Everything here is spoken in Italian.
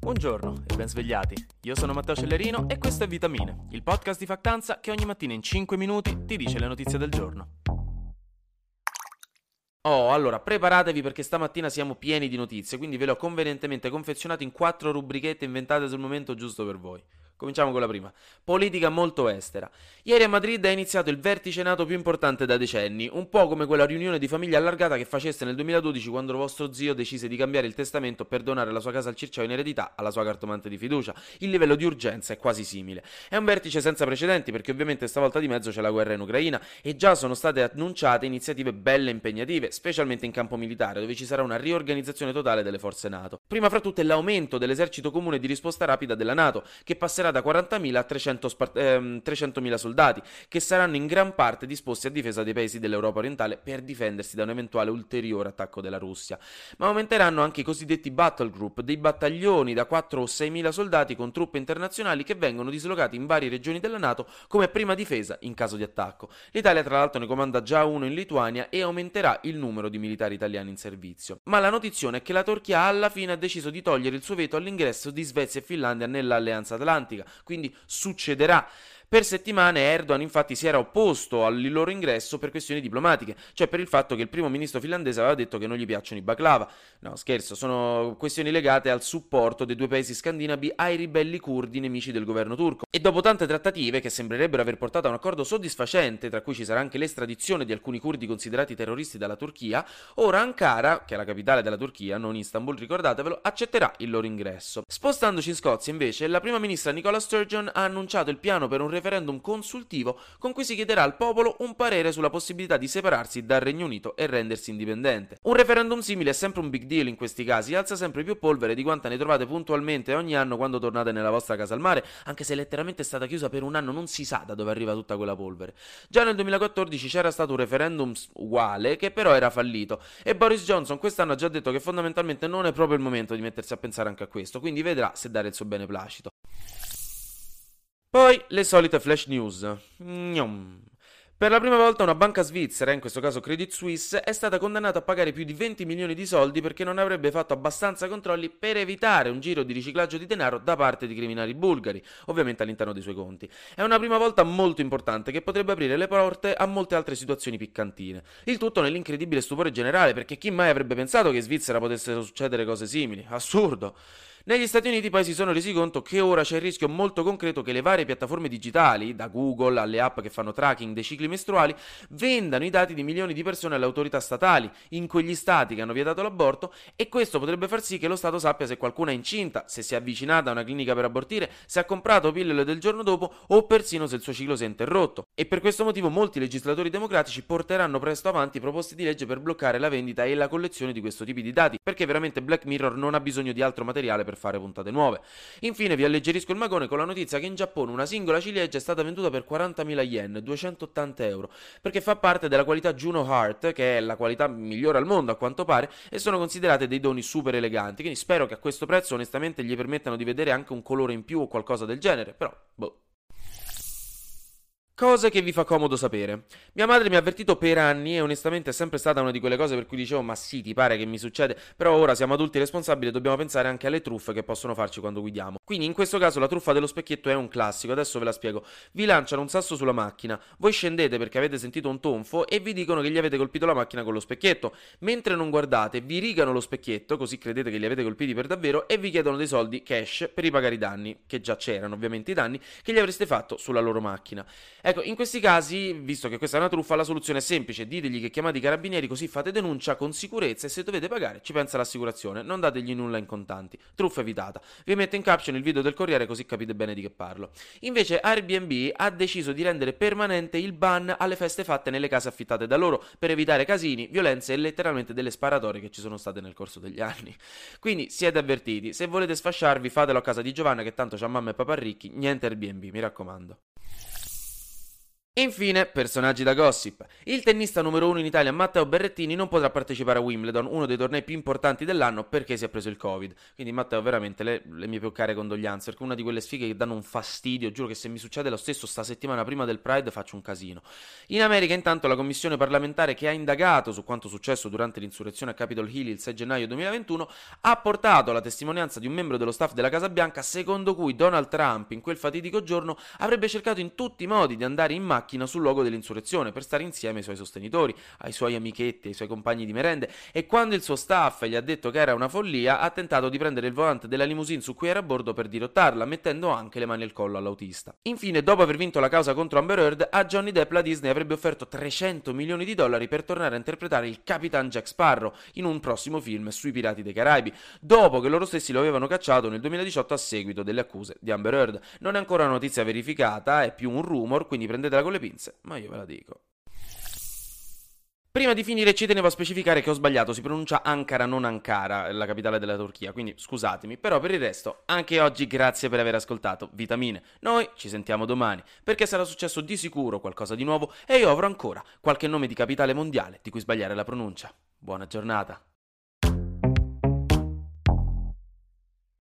Buongiorno e ben svegliati. Io sono Matteo Cellerino e questo è Vitamine, il podcast di Factanza che ogni mattina in 5 minuti ti dice le notizie del giorno. Oh, allora, preparatevi perché stamattina siamo pieni di notizie, quindi ve le ho convenientemente confezionate in quattro rubrichette inventate sul momento giusto per voi. Cominciamo con la prima. Politica molto estera. Ieri a Madrid è iniziato il vertice NATO più importante da decenni, un po' come quella riunione di famiglia allargata che faceste nel 2012 quando vostro zio decise di cambiare il testamento per donare la sua casa al Circeo in eredità alla sua cartomante di fiducia. Il livello di urgenza è quasi simile. È un vertice senza precedenti perché ovviamente stavolta di mezzo c'è la guerra in Ucraina e già sono state annunciate iniziative belle e impegnative, specialmente in campo militare, dove ci sarà una riorganizzazione totale delle forze NATO. Prima fra tutte l'aumento dell'esercito comune di risposta rapida della NATO, che passerà da 40.000 a 300 spart- ehm, 300.000 soldati, che saranno in gran parte disposti a difesa dei paesi dell'Europa orientale per difendersi da un eventuale ulteriore attacco della Russia. Ma aumenteranno anche i cosiddetti battle group, dei battaglioni da 4 o 6.000 soldati con truppe internazionali che vengono dislocati in varie regioni della NATO come prima difesa in caso di attacco. L'Italia tra l'altro ne comanda già uno in Lituania e aumenterà il numero di militari italiani in servizio. Ma la notizia è che la Turchia alla fine ha deciso di togliere il suo veto all'ingresso di Svezia e Finlandia nell'Alleanza Atlantica, quindi succederà. Per settimane Erdogan infatti si era opposto al loro ingresso per questioni diplomatiche, cioè per il fatto che il primo ministro finlandese aveva detto che non gli piacciono i baklava. No, scherzo, sono questioni legate al supporto dei due paesi scandinavi ai ribelli curdi nemici del governo turco. E dopo tante trattative che sembrerebbero aver portato a un accordo soddisfacente, tra cui ci sarà anche l'estradizione di alcuni curdi considerati terroristi dalla Turchia, ora Ankara, che è la capitale della Turchia, non Istanbul, ricordatevelo, accetterà il loro ingresso. Spostandoci in Scozia, invece, la prima ministra Nicola Sturgeon ha annunciato il piano per un referendum consultivo con cui si chiederà al popolo un parere sulla possibilità di separarsi dal Regno Unito e rendersi indipendente. Un referendum simile è sempre un big deal in questi casi, alza sempre più polvere di quanta ne trovate puntualmente ogni anno quando tornate nella vostra casa al mare, anche se letteralmente è stata chiusa per un anno, non si sa da dove arriva tutta quella polvere. Già nel 2014 c'era stato un referendum uguale che però era fallito e Boris Johnson quest'anno ha già detto che fondamentalmente non è proprio il momento di mettersi a pensare anche a questo, quindi vedrà se dare il suo beneplacito. Poi le solite flash news. Gnom. Per la prima volta una banca svizzera, in questo caso Credit Suisse, è stata condannata a pagare più di 20 milioni di soldi perché non avrebbe fatto abbastanza controlli per evitare un giro di riciclaggio di denaro da parte di criminali bulgari, ovviamente all'interno dei suoi conti. È una prima volta molto importante che potrebbe aprire le porte a molte altre situazioni piccantine. Il tutto nell'incredibile stupore generale perché chi mai avrebbe pensato che in Svizzera potessero succedere cose simili? Assurdo! Negli Stati Uniti poi si sono resi conto che ora c'è il rischio molto concreto che le varie piattaforme digitali, da Google alle app che fanno tracking dei cicli mestruali, vendano i dati di milioni di persone alle autorità statali in quegli stati che hanno vietato l'aborto e questo potrebbe far sì che lo Stato sappia se qualcuno è incinta, se si è avvicinata a una clinica per abortire, se ha comprato pillole del giorno dopo o persino se il suo ciclo si è interrotto. E per questo motivo molti legislatori democratici porteranno presto avanti proposte di legge per bloccare la vendita e la collezione di questo tipo di dati, perché veramente Black Mirror non ha bisogno di altro materiale per fare puntate nuove. Infine vi alleggerisco il magone con la notizia che in Giappone una singola ciliegia è stata venduta per 40.000 yen, 280 euro, perché fa parte della qualità Juno Heart, che è la qualità migliore al mondo a quanto pare, e sono considerate dei doni super eleganti, quindi spero che a questo prezzo onestamente gli permettano di vedere anche un colore in più o qualcosa del genere, però boh. Cose che vi fa comodo sapere. Mia madre mi ha avvertito per anni e onestamente è sempre stata una di quelle cose per cui dicevo ma sì, ti pare che mi succede, però ora siamo adulti responsabili e dobbiamo pensare anche alle truffe che possono farci quando guidiamo. Quindi in questo caso la truffa dello specchietto è un classico, adesso ve la spiego. Vi lanciano un sasso sulla macchina, voi scendete perché avete sentito un tonfo e vi dicono che gli avete colpito la macchina con lo specchietto. Mentre non guardate, vi rigano lo specchietto, così credete che li avete colpiti per davvero e vi chiedono dei soldi cash per ripagare i danni, che già c'erano ovviamente i danni, che gli avreste fatto sulla loro macchina. Ecco, in questi casi, visto che questa è una truffa, la soluzione è semplice: ditegli che chiamate i carabinieri, così fate denuncia con sicurezza e se dovete pagare ci pensa l'assicurazione. Non dategli nulla in contanti. Truffa evitata. Vi metto in caption il video del Corriere così capite bene di che parlo. Invece Airbnb ha deciso di rendere permanente il ban alle feste fatte nelle case affittate da loro per evitare casini, violenze e letteralmente delle sparatorie che ci sono state nel corso degli anni. Quindi siete avvertiti, se volete sfasciarvi fatelo a casa di Giovanna che tanto c'ha mamma e papà ricchi, niente Airbnb, mi raccomando. Infine, personaggi da gossip. Il tennista numero uno in Italia, Matteo Berrettini, non potrà partecipare a Wimbledon, uno dei tornei più importanti dell'anno, perché si è preso il Covid. Quindi, Matteo, veramente le, le mie più care condoglianze, perché una di quelle sfighe che danno un fastidio. Giuro che se mi succede lo stesso sta settimana prima del Pride faccio un casino. In America, intanto, la commissione parlamentare che ha indagato su quanto successo durante l'insurrezione a Capitol Hill il 6 gennaio 2021 ha portato la testimonianza di un membro dello staff della Casa Bianca, secondo cui Donald Trump, in quel fatidico giorno, avrebbe cercato in tutti i modi di andare in macchina macchina sul luogo dell'insurrezione per stare insieme ai suoi sostenitori, ai suoi amichetti, ai suoi compagni di merende e quando il suo staff gli ha detto che era una follia, ha tentato di prendere il volante della limousine su cui era a bordo per dirottarla, mettendo anche le mani al collo all'autista. Infine, dopo aver vinto la causa contro Amber Heard, a Johnny Depp la Disney avrebbe offerto 300 milioni di dollari per tornare a interpretare il Capitan Jack Sparrow in un prossimo film sui Pirati dei Caraibi, dopo che loro stessi lo avevano cacciato nel 2018 a seguito delle accuse di Amber Heard. Non è ancora una notizia verificata, è più un rumor, quindi prendetela con le le pinze, ma io ve la dico. Prima di finire ci tenevo a specificare che ho sbagliato, si pronuncia Ankara, non Ankara, la capitale della Turchia, quindi scusatemi, però per il resto, anche oggi grazie per aver ascoltato Vitamine. Noi ci sentiamo domani, perché sarà successo di sicuro qualcosa di nuovo e io avrò ancora qualche nome di capitale mondiale di cui sbagliare la pronuncia. Buona giornata.